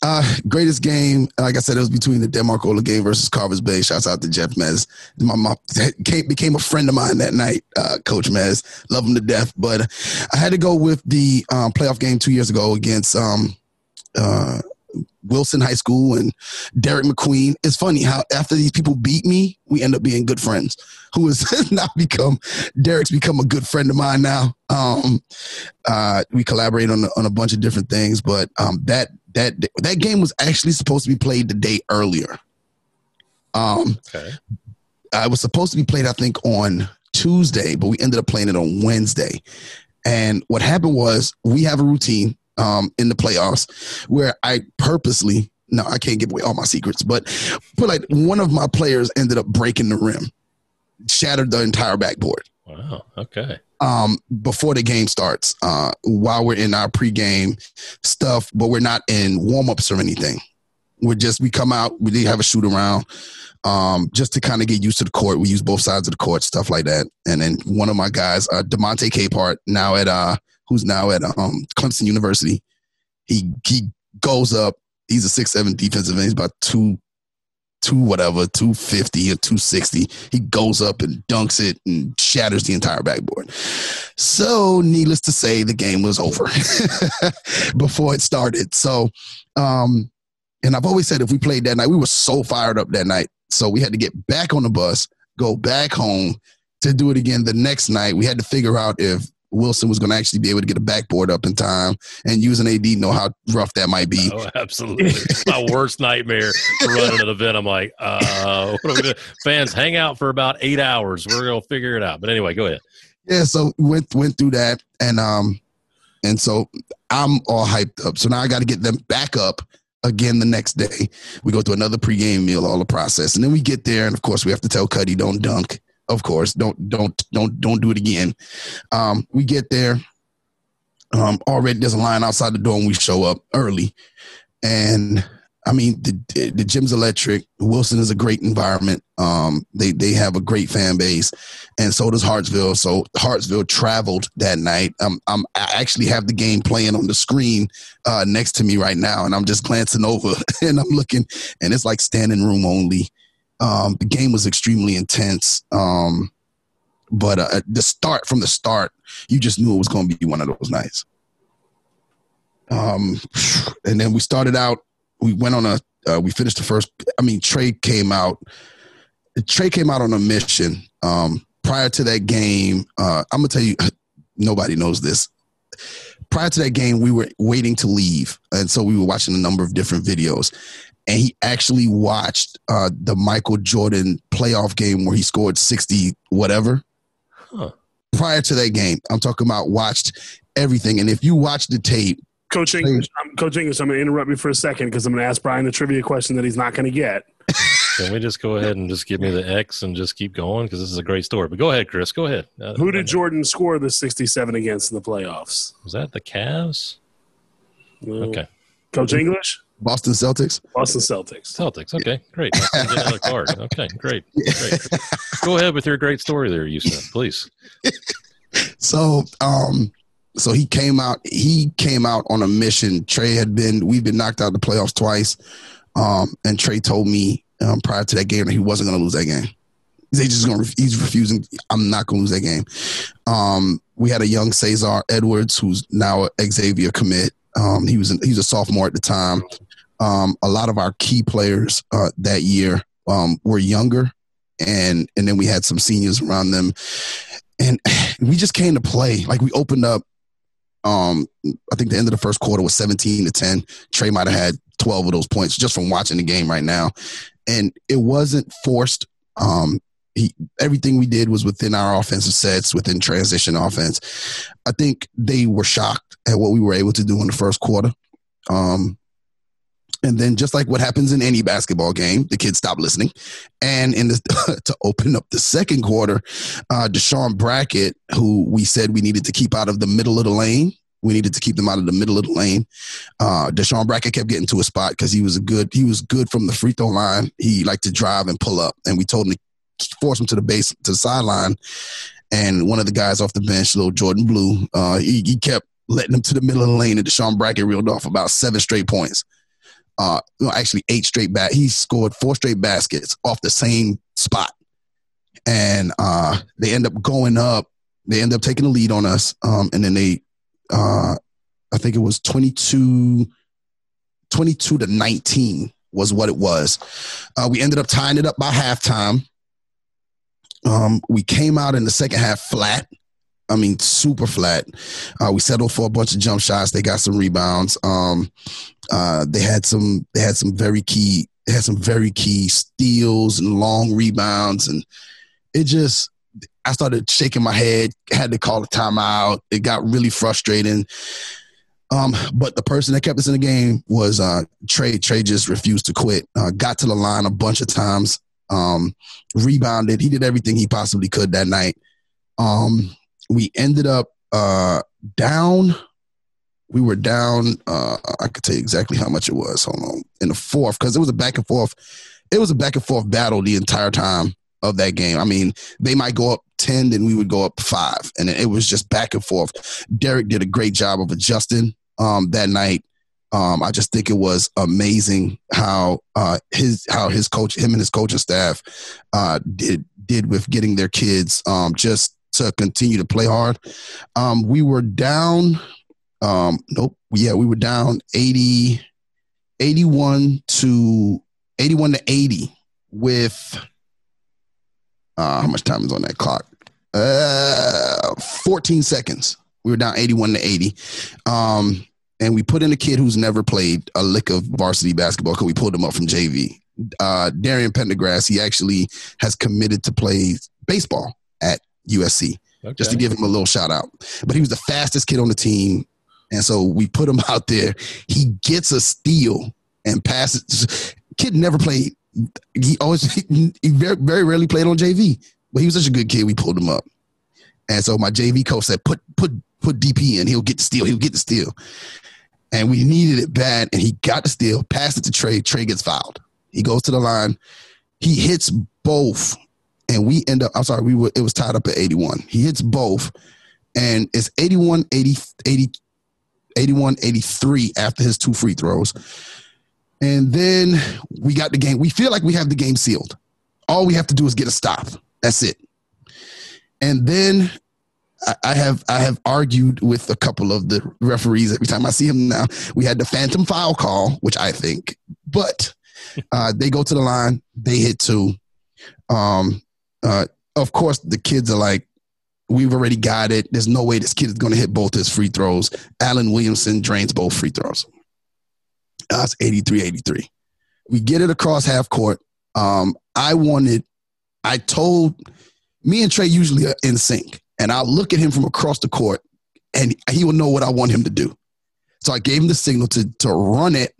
Uh, greatest game, like I said, it was between the Denmark-Olar game versus Carvers Bay. Shouts out to Jeff Mez. My mom came, became a friend of mine that night, uh, Coach Mez. Love him to death. But I had to go with the um, playoff game two years ago against um, uh, Wilson High School and Derek McQueen. It's funny how after these people beat me, we end up being good friends. Who has now become Derek's become a good friend of mine now. Um, uh, we collaborate on on a bunch of different things, but um, that that that game was actually supposed to be played the day earlier. Um, okay. I was supposed to be played, I think, on Tuesday, but we ended up playing it on Wednesday. And what happened was we have a routine um, in the playoffs where I purposely no, I can't give away all my secrets, but but like one of my players ended up breaking the rim, shattered the entire backboard. Wow. Okay. Um, before the game starts, uh, while we're in our pregame stuff, but we're not in warmups or anything. We're just we come out, we have a shoot around, um, just to kind of get used to the court. We use both sides of the court, stuff like that. And then one of my guys, uh, Demonte Capehart, now at uh, who's now at um, Clemson University. He he goes up. He's a six seven defensive end. He's about two two whatever two fifty or two sixty. He goes up and dunks it and shatters the entire backboard. So, needless to say, the game was over before it started. So, um, and I've always said if we played that night, we were so fired up that night. So we had to get back on the bus, go back home to do it again the next night. We had to figure out if Wilson was going to actually be able to get a backboard up in time and use an AD know how rough that might be. Oh, absolutely. My worst nightmare running an event. I'm like, uh, fans hang out for about eight hours. We're going to figure it out. But anyway, go ahead. Yeah. So went, went through that and, um, and so I'm all hyped up. So now I got to get them back up again the next day. We go through another pregame meal, all the process. And then we get there. And of course we have to tell Cuddy, don't dunk of course. Don't don't don't don't do it again. Um, we get there. Um, already there's a line outside the door and we show up early. And I mean the the gym's electric. Wilson is a great environment. Um, they they have a great fan base, and so does Hartsville. So Hartsville traveled that night. Um, I'm I actually have the game playing on the screen uh, next to me right now, and I'm just glancing over and I'm looking, and it's like standing room only. Um, the game was extremely intense. Um, but uh, the start from the start, you just knew it was going to be one of those nights. Um, and then we started out. We went on a. Uh, we finished the first. I mean, Trae came out. Trae came out on a mission. Um, prior to that game, uh, I'm gonna tell you, nobody knows this. Prior to that game, we were waiting to leave, and so we were watching a number of different videos and he actually watched uh, the Michael Jordan playoff game where he scored 60 whatever. Huh. Prior to that game, I'm talking about watched everything. And if you watch the tape, Coach English, I'm, Coach English, I'm going to interrupt you for a second because I'm going to ask Brian the trivia question that he's not going to get. Can we just go ahead and just give me the X and just keep going because this is a great story. But go ahead, Chris. Go ahead. Uh, Who did Jordan score the 67 against in the playoffs? Was that the Cavs? No. Okay. Coach English. Boston Celtics. Boston Celtics. Celtics. Okay, great. another card. Okay, great. great. Go ahead with your great story there, you said, please. so, um, so he came out. He came out on a mission. Trae had been. We've been knocked out of the playoffs twice, um, and Trae told me um, prior to that game that he wasn't going to lose that game. He's just going. He's refusing. I'm not going to lose that game. Um, we had a young Cesar Edwards, who's now Xavier commit Um, he was an, he was a sophomore at the time. Um, a lot of our key players uh, that year um, were younger, and and then we had some seniors around them, and we just came to play. Like we opened up. Um, I think the end of the first quarter was seventeen to ten. Trae might have had twelve of those points just from watching the game right now, and it wasn't forced. Um, he, everything we did was within our offensive sets, within transition offense. I think they were shocked at what we were able to do in the first quarter. Um, and then, just like what happens in any basketball game, the kids stop listening. And in the, to open up the second quarter, uh, Deshaun Brackett, who we said we needed to keep out of the middle of the lane, we needed to keep them out of the middle of the lane. Uh, Deshaun Brackett kept getting to a spot because he was a good. He was good from the free throw line. He liked to drive and pull up, and we told him to force him to the base to the sideline. And one of the guys off the bench, little Jordan Blue, uh, he, he kept letting him to the middle of the lane, and Deshaun Brackett reeled off about seven straight points uh, actually eight straight bat. He scored four straight baskets off the same spot, and uh, they end up going up. They end up taking the lead on us, um, and then they, uh, I think it was 22, 22 to nineteen was what it was. Uh, we ended up tying it up by halftime. Um, we came out in the second half flat. I mean, super flat. Uh, we settled for a bunch of jump shots. They got some rebounds. Um, uh, they had some. They had some very key. Had some very key steals and long rebounds, and it just. I started shaking my head. Had to call a timeout. It got really frustrating. Um, but the person that kept us in the game was uh, Trae. Trae just refused to quit. Uh, got to the line a bunch of times. Um, rebounded. He did everything he possibly could that night. Um, we ended up uh, down. We were down. Uh, I could tell you exactly how much it was. Hold on, in the fourth, because it was a back and forth. It was a back and forth battle the entire time of that game. I mean, they might go up 10, then we would go up five. And it was just back and forth. Derek did a great job of adjusting um, that night. Um, I just think it was amazing how uh, his how his coach, him and his coaching staff, uh, did did with getting their kids um, just to continue to play hard. Um, we were down. Um, nope. Yeah, we were down 80, 81 to 81 to 80 with uh, how much time is on that clock? Uh, 14 seconds. We were down 81 to 80. Um, and we put in a kid who's never played a lick of varsity basketball because we pulled him up from JV. Uh, Darian Pendergrass, he actually has committed to play baseball at USC, okay. just to give him a little shout out. But he was the fastest kid on the team. And so we put him out there. He gets a steal and passes. Kid never played. He always, he very, very rarely played on JV, but he was such a good kid. We pulled him up. And so my JV coach said, put, put, put DP in. He'll get the steal. He'll get the steal. And we needed it bad. And he got the steal, passed it to Trae. Trae gets fouled. He goes to the line. He hits both and we end up i'm sorry we were it was tied up at 81 he hits both and it's 81 80, 80 81 83 after his two free throws. And then we got the game. We feel like we have the game sealed. All we have to do is get a stop. That's it. And then I have I have argued with a couple of the referees every time I see him now. We had the phantom foul call, which I think, but uh, they go to the line, they hit two. Um, uh, of course, the kids are like, we've already got it. There's no way this kid is going to hit both his free throws. Allen Williamson drains both free throws. That's 83 83. We get it across half court. Um, I wanted, I told, me and Trae usually are in sync, and I'll look at him from across the court and he will know what I want him to do. So I gave him the signal to, to run it.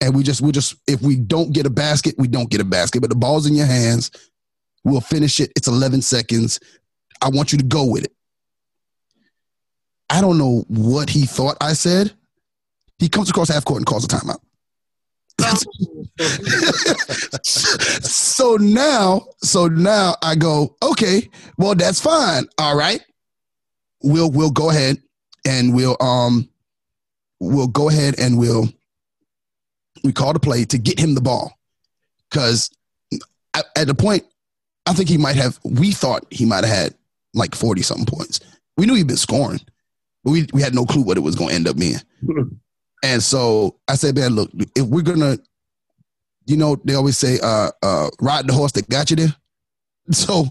And we just, we just, if we don't get a basket, we don't get a basket, but the ball's in your hands. We'll finish it. It's 11 seconds. I want you to go with it. I don't know what he thought I said. He comes across half court and calls a timeout. so now, so now I go, okay, well that's fine. All right. We'll we'll go ahead and we'll um we'll go ahead and we'll we call the play to get him the ball. Cause at the point I think he might have. We thought he might have had like forty something points. We knew he'd been scoring, but we we had no clue what it was going to end up being. And so I said, man, look, if we're gonna, you know, they always say, uh, uh, ride the horse that got you there. So,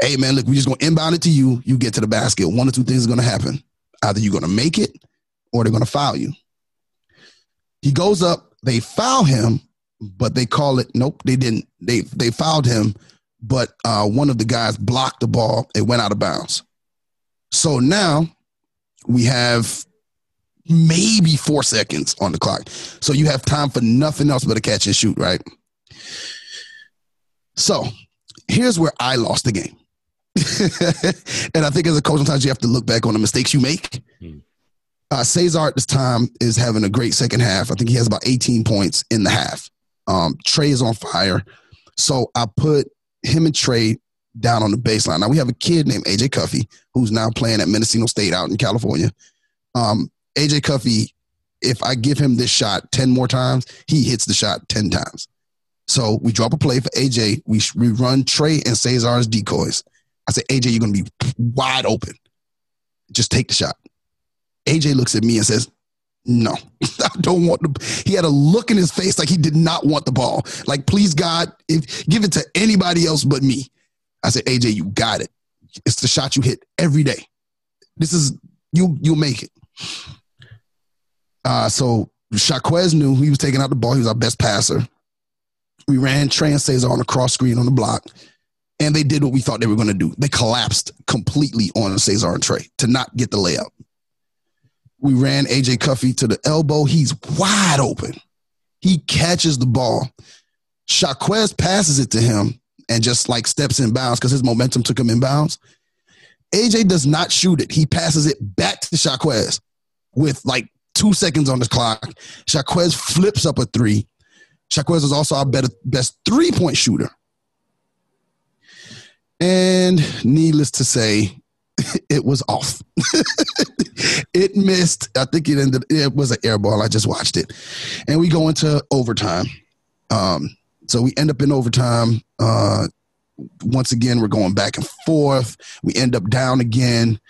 hey, man, look, we're just gonna inbound it to you. You get to the basket. One or two things are gonna happen. Either you're gonna make it, or they're gonna foul you. He goes up. They foul him, but they call it. Nope, they didn't. They they fouled him, but uh, one of the guys blocked the ball. It went out of bounds. So now we have maybe four seconds on the clock. So you have time for nothing else but a catch and shoot, right? So here's where I lost the game. and I think as a coach, sometimes you have to look back on the mistakes you make. Hmm. Uh, Cesar at this time is having a great second half. I think he has about 18 points in the half. Um, Trae is on fire. So I put him and Trae down on the baseline. Now we have a kid named AJ Cuffy who's now playing at Mendocino State out in California. Um, AJ Cuffy, if I give him this shot 10 more times, he hits the shot 10 times. So we drop a play for AJ. We, we run Trae and Cesar as decoys. I say, AJ, you're going to be wide open. Just take the shot. AJ looks at me and says, no, I don't want the. He had a look in his face like he did not want the ball. Like, please, God, if give it to anybody else but me. I said, AJ, you got it. It's the shot you hit every day. This is you. You'll make it. Uh, so Shaquez knew he was taking out the ball. He was our best passer. We ran Trae and Cesar on a cross screen on the block, and they did what we thought they were going to do. They collapsed completely on Cesar and Trae to not get the layup. We ran AJ Cuffy to the elbow. He's wide open. He catches the ball. Shaquez passes it to him and just like steps in bounds because his momentum took him in bounds. AJ does not shoot it. He passes it back to Shaquez with like two seconds on the clock. Shaquez flips up a three. Shaquez is also our better, best three point shooter. And needless to say, it was off. it missed. I think it ended. It was an air ball. I just watched it, and we go into overtime. Um, so we end up in overtime. Uh, once again, we're going back and forth. We end up down again.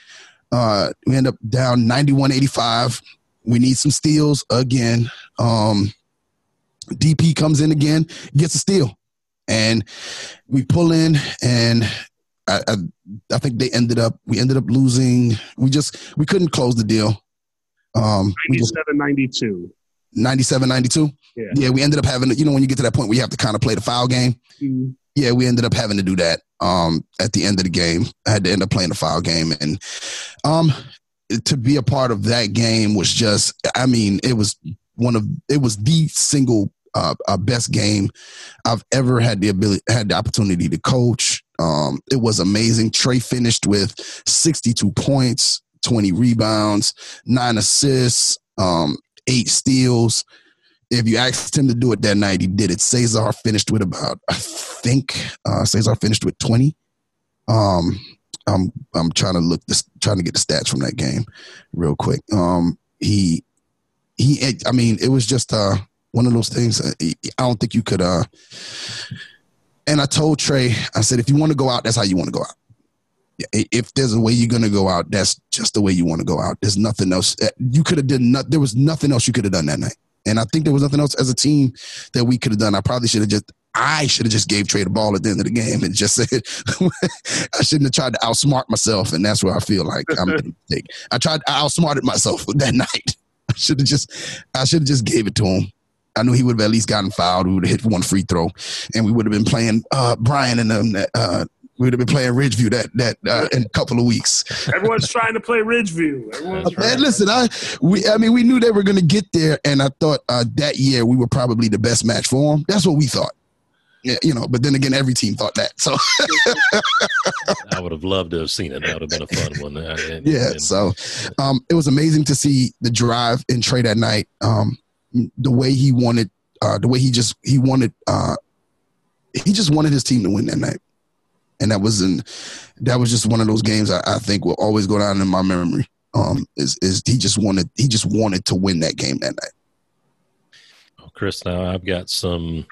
Uh, we end up down 91 85. We need some steals again. Um, DP comes in again, gets a steal, and we pull in, and I, I, I think they ended up. We ended up losing. We just we couldn't close the deal. Um, 97 92. 97 92. Yeah. yeah, we ended up having, you know, when you get to that point where you have to kind of play the foul game. Mm-hmm. Yeah, we ended up having to do that um, at the end of the game. I had to end up playing the foul game. And um, to be a part of that game was just, I mean, it was one of, it was the single uh, uh, best game I've ever had the ability, had the opportunity to coach. Um, it was amazing. Trae finished with 62 points, 20 rebounds, nine assists, um, eight steals. If you asked him to do it that night, he did it. Cesar finished with about, I think, uh, Cesar finished with 20. Um, I'm I'm trying to look this trying to get the stats from that game real quick. Um, he he I mean it was just uh one of those things. Uh, I don't think you could. Uh, and I told Trae, I said, if you want to go out, that's how you want to go out. If there's a way you're going to go out, that's just the way you want to go out. There's nothing else. Uh, you could have done. There was nothing else you could have done that night. And I think there was nothing else as a team that we could have done. I probably should have just I should have just gave Trae the ball at the end of the game and just said I shouldn't have tried to outsmart myself, and that's where I feel like I'm mistake. I tried I outsmarted myself that night. I should have just I should have just gave it to him. I knew he would have at least gotten fouled. We would have hit one free throw, and we would have been playing uh, Brian and them. Uh, we would have been playing Ridgeview that that uh, in a couple of weeks. Everyone's trying to play Ridgeview. Everyone's Man, listen, I we I mean we knew they were going to get there, and I thought uh, that year we were probably the best match for them. That's what we thought. Yeah, you know, but then again, every team thought that. So I would have loved to have seen it. That would have been a fun one. And, yeah. And, so um, it was amazing to see the drive and Trae that night. Um, the way he wanted, uh, the way he just he wanted, uh, he just wanted his team to win that night, and that was in that was just one of those games I, I think will always go down in my memory. Um, is is he just wanted he just wanted to win that game that night. Well, Chris, now I've got some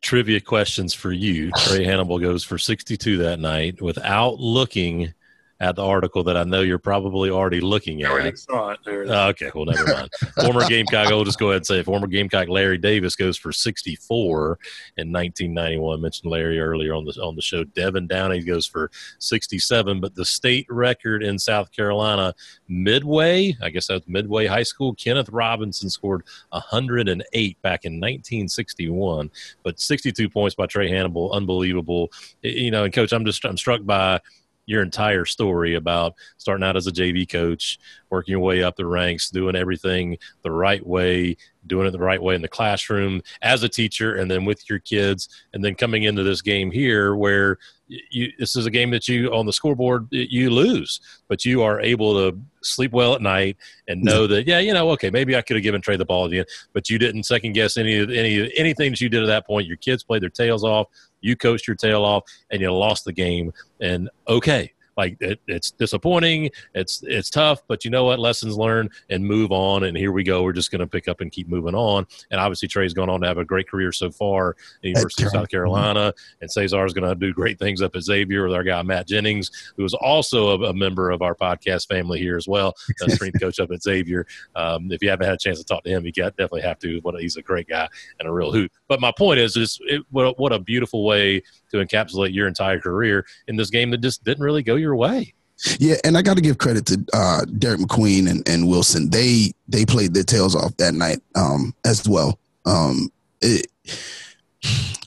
trivia questions for you. Trae Hannibal goes for 62 that night without looking at the article that I know you're probably already looking I already at. saw it. There it is. Oh, okay, well, never mind. former Gamecock, I'll just go ahead and say former Gamecock Larry Davis goes for 64 in 1991. I mentioned Larry earlier on the on the show. Devan Downey goes for 67, but the state record in South Carolina, Midway, I guess that's Midway High School. Kenneth Robinson scored 108 back in 1961, but 62 points by Trae Hannibal, unbelievable. You know, and coach, I'm just I'm struck by your entire story about starting out as a JV coach, working your way up the ranks, doing everything the right way, doing it the right way in the classroom as a teacher, and then with your kids, and then coming into this game here where you this is a game that you on the scoreboard you lose, but you are able to sleep well at night and know that yeah, you know, okay, maybe I could have given Trae the ball again, but you didn't second guess any of any anything that you did at that point. Your kids played their tails off, you coached your tail off, and you lost the game. And okay, like it, it's disappointing it's it's tough but you know what? Lessons learned and move on and here we go. We're just going to pick up and keep moving on. And obviously Trae's gone on to have a great career so far at the university of south carolina and cesar is going to do great things up at xavier with our guy matt jennings who is also a, a member of our podcast family here as well a strength coach up at xavier. Um, if you haven't had a chance to talk to him you got, definitely have to what he's a great guy and a real hoot but my point is is it, what, what a beautiful way to encapsulate your entire career in this game that just didn't really go your way. Yeah, and I got to give credit to uh, Derek McQueen and, and Wilson. They they played their tails off that night um, as well. Um, it,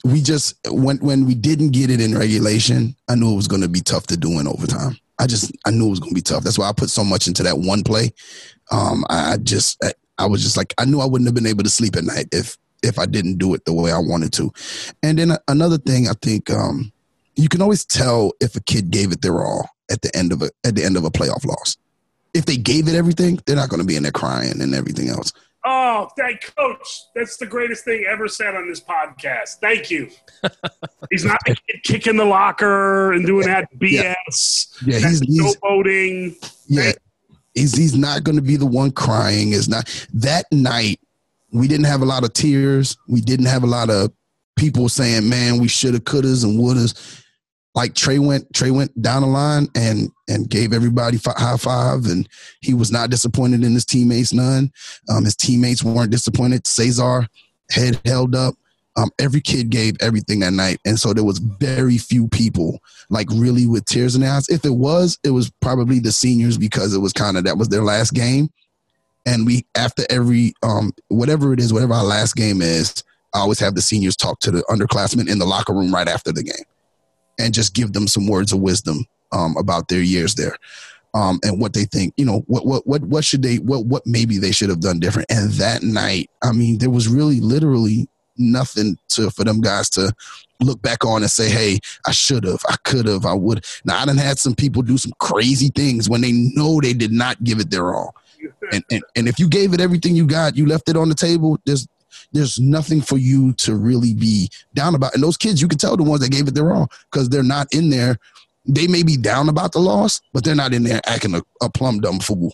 we just when when we didn't get it in regulation, I knew it was going to be tough to do in overtime. I just I knew it was going to be tough. That's why I put so much into that one play. Um, I just I, I was just like I knew I wouldn't have been able to sleep at night if if I didn't do it the way I wanted to. And then another thing, I think um, you can always tell if a kid gave it their all at the end of a at the end of a playoff loss. If they gave it everything, they're not going to be in there crying and everything else. Oh, thank coach. That's the greatest thing ever said on this podcast. Thank you. he's not the kid kicking the locker and doing that BS. Yeah, he's, he's showboating. Yeah, he's he's not going to be the one crying. Is not that night. We didn't have a lot of tears. We didn't have a lot of people saying, "Man, we shoulda, couldas, and wouldas." Like Trae went, Trae went down the line and and gave everybody fi- high five, and he was not disappointed in his teammates. None. Um, his teammates weren't disappointed. Cesar head held up. Um, every kid gave everything that night, and so there was very few people like really with tears in their eyes. If it was, it was probably the seniors because it was kind of that was their last game, and we after every um whatever it is, whatever our last game is, I always have the seniors talk to the underclassmen in the locker room right after the game, and just give them some words of wisdom um, about their years there. Um, and what they think, you know, what what what what should they what what maybe they should have done different. And that night, I mean, there was really literally nothing to for them guys to look back on and say, "Hey, I should have, I could have, I would." Now, I done had some people do some crazy things when they know they did not give it their all. And, and and if you gave it everything you got, you left it on the table. There's there's nothing for you to really be down about. And those kids, you can tell the ones that gave it their all because they're not in there. They may be down about the loss, but they're not in there acting a, a plum dumb fool.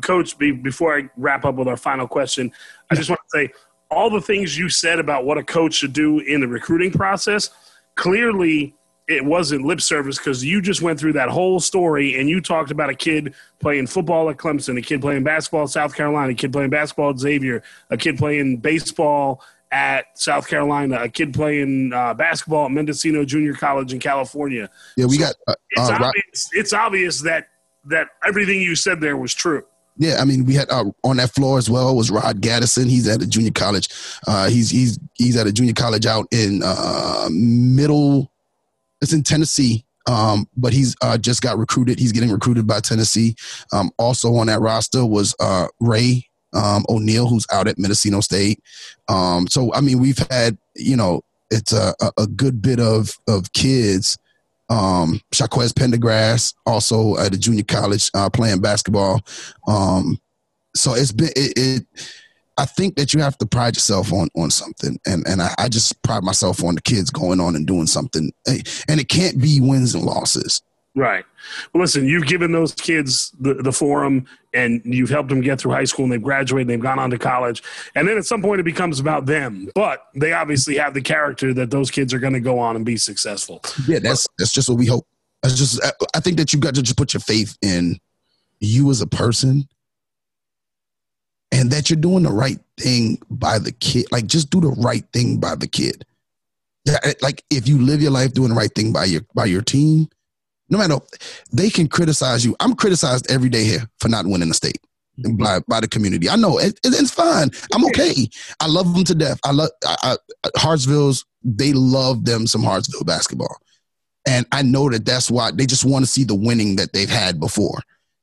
Coach, be, before I wrap up with our final question, I just want to say all the things you said about what a coach should do in the recruiting process. Clearly, it wasn't lip service because you just went through that whole story and you talked about a kid playing football at Clemson, a kid playing basketball at South Carolina, a kid playing basketball at Xavier, a kid playing baseball at South Carolina, a kid playing uh, basketball at Mendocino Junior College in California. Yeah, we got. Uh, It's uh, obvious. It's obvious that that everything you said there was true. Yeah, I mean, we had uh, on that floor as well was Rod Gaddison. He's at a junior college. Uh, he's he's he's at a junior college out in uh, middle. It's in Tennessee, um, but he's uh, just got recruited. He's getting recruited by Tennessee. Um, also on that roster was uh, Ray um, O'Neal, who's out at Mendocino State. Um, so I mean, we've had you know it's a, a- a good bit of of kids. Um, Shaquez Pendergrass, also at a junior college, uh, playing basketball. Um, so it's been it, it. I think that you have to pride yourself on on something, and and I, I just pride myself on the kids going on and doing something, and it can't be wins and losses. Right. Well, listen, you've given those kids the, the forum and you've helped them get through high school and they've graduated and they've gone on to college. And then at some point it becomes about them. But they obviously have the character that those kids are going to go on and be successful. Yeah, that's that's just what we hope. I just I think that you got to just put your faith in you as a person and that you're doing the right thing by the kid. Like just do the right thing by the kid. Yeah, like if you live your life doing the right thing by your by your team, no matter they can criticize you. I'm criticized every day here for not winning the state mm-hmm. by by the community. I know it, it, it's fine. I'm okay. I love them to death. I love I, I, Hartsville's. They love them some Hartsville basketball, and I know that that's why they just want to see the winning that they've had before,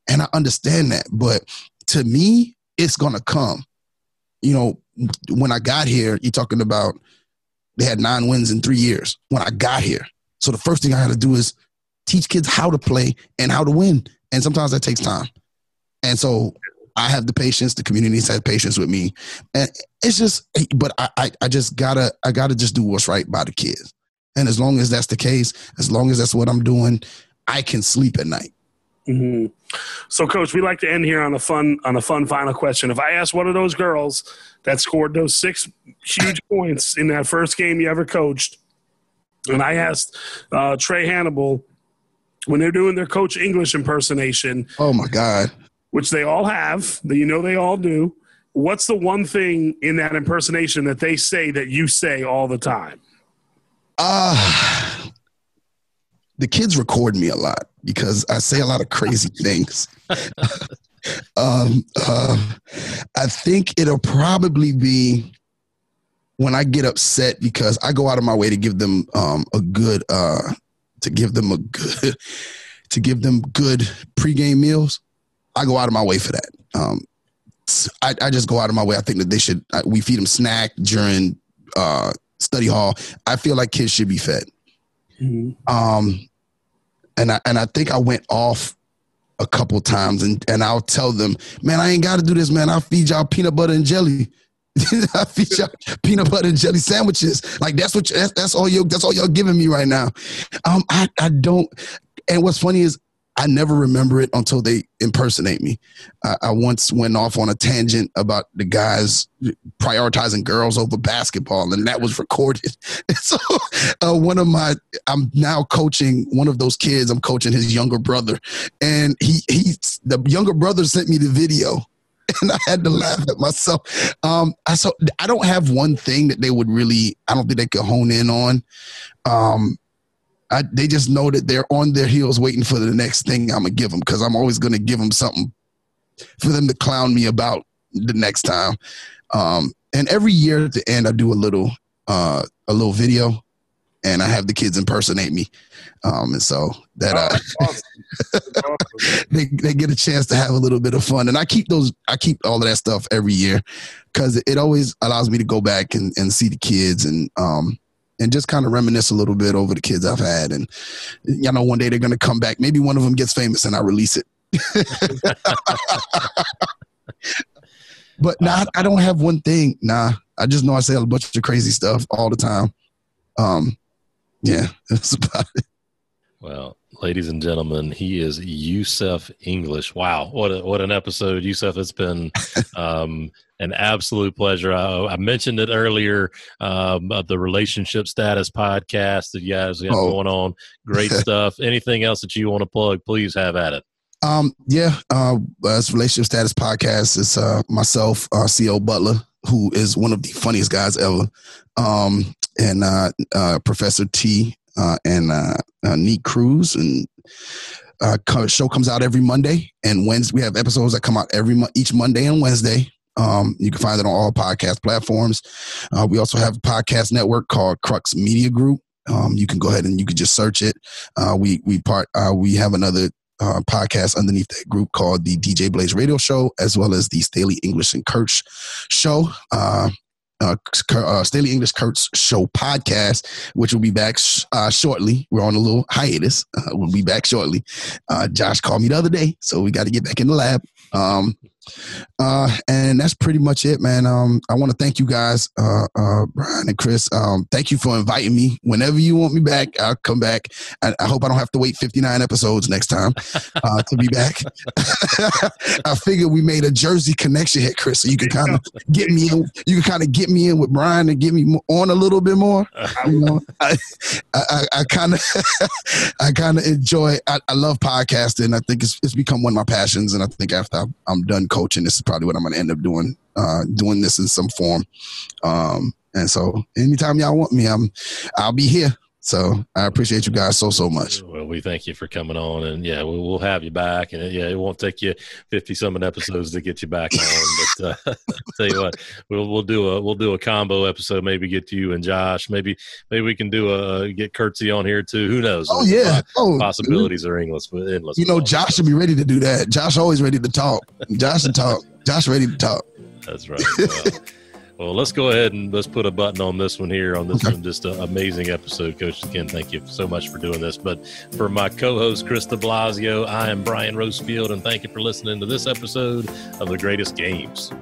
and I understand that. But to me, it's gonna come. You know, when I got here, you're talking about they had nine wins in three years when I got here. So the first thing I had to do is teach kids how to play and how to win, and sometimes that takes time. And so I have the patience. The communities have patience with me, and it's just. But I, I, I just gotta, I gotta just do what's right by the kids. And as long as that's the case, as long as that's what I'm doing, I can sleep at night. Mm-hmm. So, coach, we like to end here on a fun on a fun final question. If I ask one of those girls that scored those six huge points in that first game you ever coached, and I asked uh, Trae Hannibal when they're doing their coach English impersonation. Oh my God! which they all have, that you know they all do. What's the one thing in that impersonation that they say that you say all the time? Uh, the kids record me a lot because I say a lot of crazy things. um, uh, I think it'll probably be when I get upset because I go out of my way to give them um, a good, uh, to give them a good, to give them good pregame meals. I go out of my way for that. Um, I, I, just go out of my way. I think that they should. I, we feed them snack during uh, study hall. I feel like kids should be fed. Mm-hmm. Um, and I and I think I went off a couple times, and and I'll tell them, man, I ain't got to do this, man. I'll feed y'all peanut butter and jelly. I feed y'all peanut butter and jelly sandwiches. Like that's what you, that's, that's all you that's all y'all giving me right now. Um, I I don't. And what's funny is I never remember it until they impersonate me. I, I once went off on a tangent about the guys prioritizing girls over basketball, and that was recorded. so, uh, one of my, I'm now coaching one of those kids. I'm coaching his younger brother, and he he the younger brother sent me the video. And I had to laugh at myself. Um, I so I don't have one thing that they would really. I don't think they could hone in on. Um, I, they just know that they're on their heels waiting for the next thing I'm gonna give them because I'm always gonna give them something for them to clown me about the next time. Um, and every year at the end, I do a little uh, a little video, and I have the kids impersonate me, um, and so that uh, awesome. they they get a chance to have a little bit of fun. And I keep those I keep all of that stuff every year because it always allows me to go back and, and see the kids and um, and just kind of reminisce a little bit over the kids I've had. And you know, one day they're going to come back. Maybe one of them gets famous and I release it. but nah, I don't have one thing. Nah, I just know I say a bunch of crazy stuff all the time. Um, yeah, that's about it. Well, ladies and gentlemen, he is Yusuf English. Wow, what a, what an episode, Yusuf! It's been um, an absolute pleasure. I, I mentioned it earlier um, of the relationship status podcast that you guys got oh. going on. Great stuff. Anything else that you want to plug? Please have at it. Um, yeah, uh, as relationship status podcast is uh, myself, uh, Co Butler, who is one of the funniest guys ever, um, and uh, uh, Professor T uh, and uh, uh, Neat Cruz and uh, show comes out every Monday and Wednesday. We have episodes that come out every each Monday and Wednesday. Um, you can find it on all podcast platforms. Uh, we also have a podcast network called Crux Media Group. Um, you can go ahead and you can just search it. Uh, we we part uh, we have another uh, podcast underneath that group called the DJ Blaze Radio Show, as well as the Staley English and Kurtz Show. Uh, uh, uh, Staley English Kurtz Show podcast, which will be back sh- uh, shortly. We're on a little hiatus. Uh, we'll be back shortly. Uh, Josh called me the other day, so we got to get back in the lab. Um, Uh, and that's pretty much it, man. Um, I want to thank you guys, uh, uh, Brian and Chris. Um, thank you for inviting me. Whenever you want me back, I'll come back. I, I hope I don't have to wait 59 episodes next time uh, to be back. I figured we made a Jersey connection here, Chris, so you can kind of get me in. You can kind of get me in with Brian and get me on a little bit more. You know, I, kind of, I kind of enjoy. I, I, love podcasting. I think it's, it's become one of my passions, and I think after I'm done coaching, this is probably what I'm going to end up doing. Uh, doing this in some form. Um, and so, anytime y'all want me, I'm, I'll be here. So I appreciate you guys so so much. Well, we thank you for coming on, and yeah, we'll, we'll have you back. And yeah, it won't take you fifty something episodes to get you back on. But uh, tell you what, we'll we'll do a we'll do a combo episode. Maybe get you and Josh. Maybe maybe we can do a get Curtsy on here too. Who knows? Oh yeah, oh, possibilities are endless, endless. You know, Josh should be ready to do that. Josh always ready to talk. Josh and talk. Josh ready to talk. That's right. Well, well, let's go ahead and let's put a button on this one here on this okay. one. Just an amazing episode, Coach. Again, thank you so much for doing this. But for my co-host Chris Blasio, I am Brian Rosefield, and thank you for listening to this episode of the Greatest Games.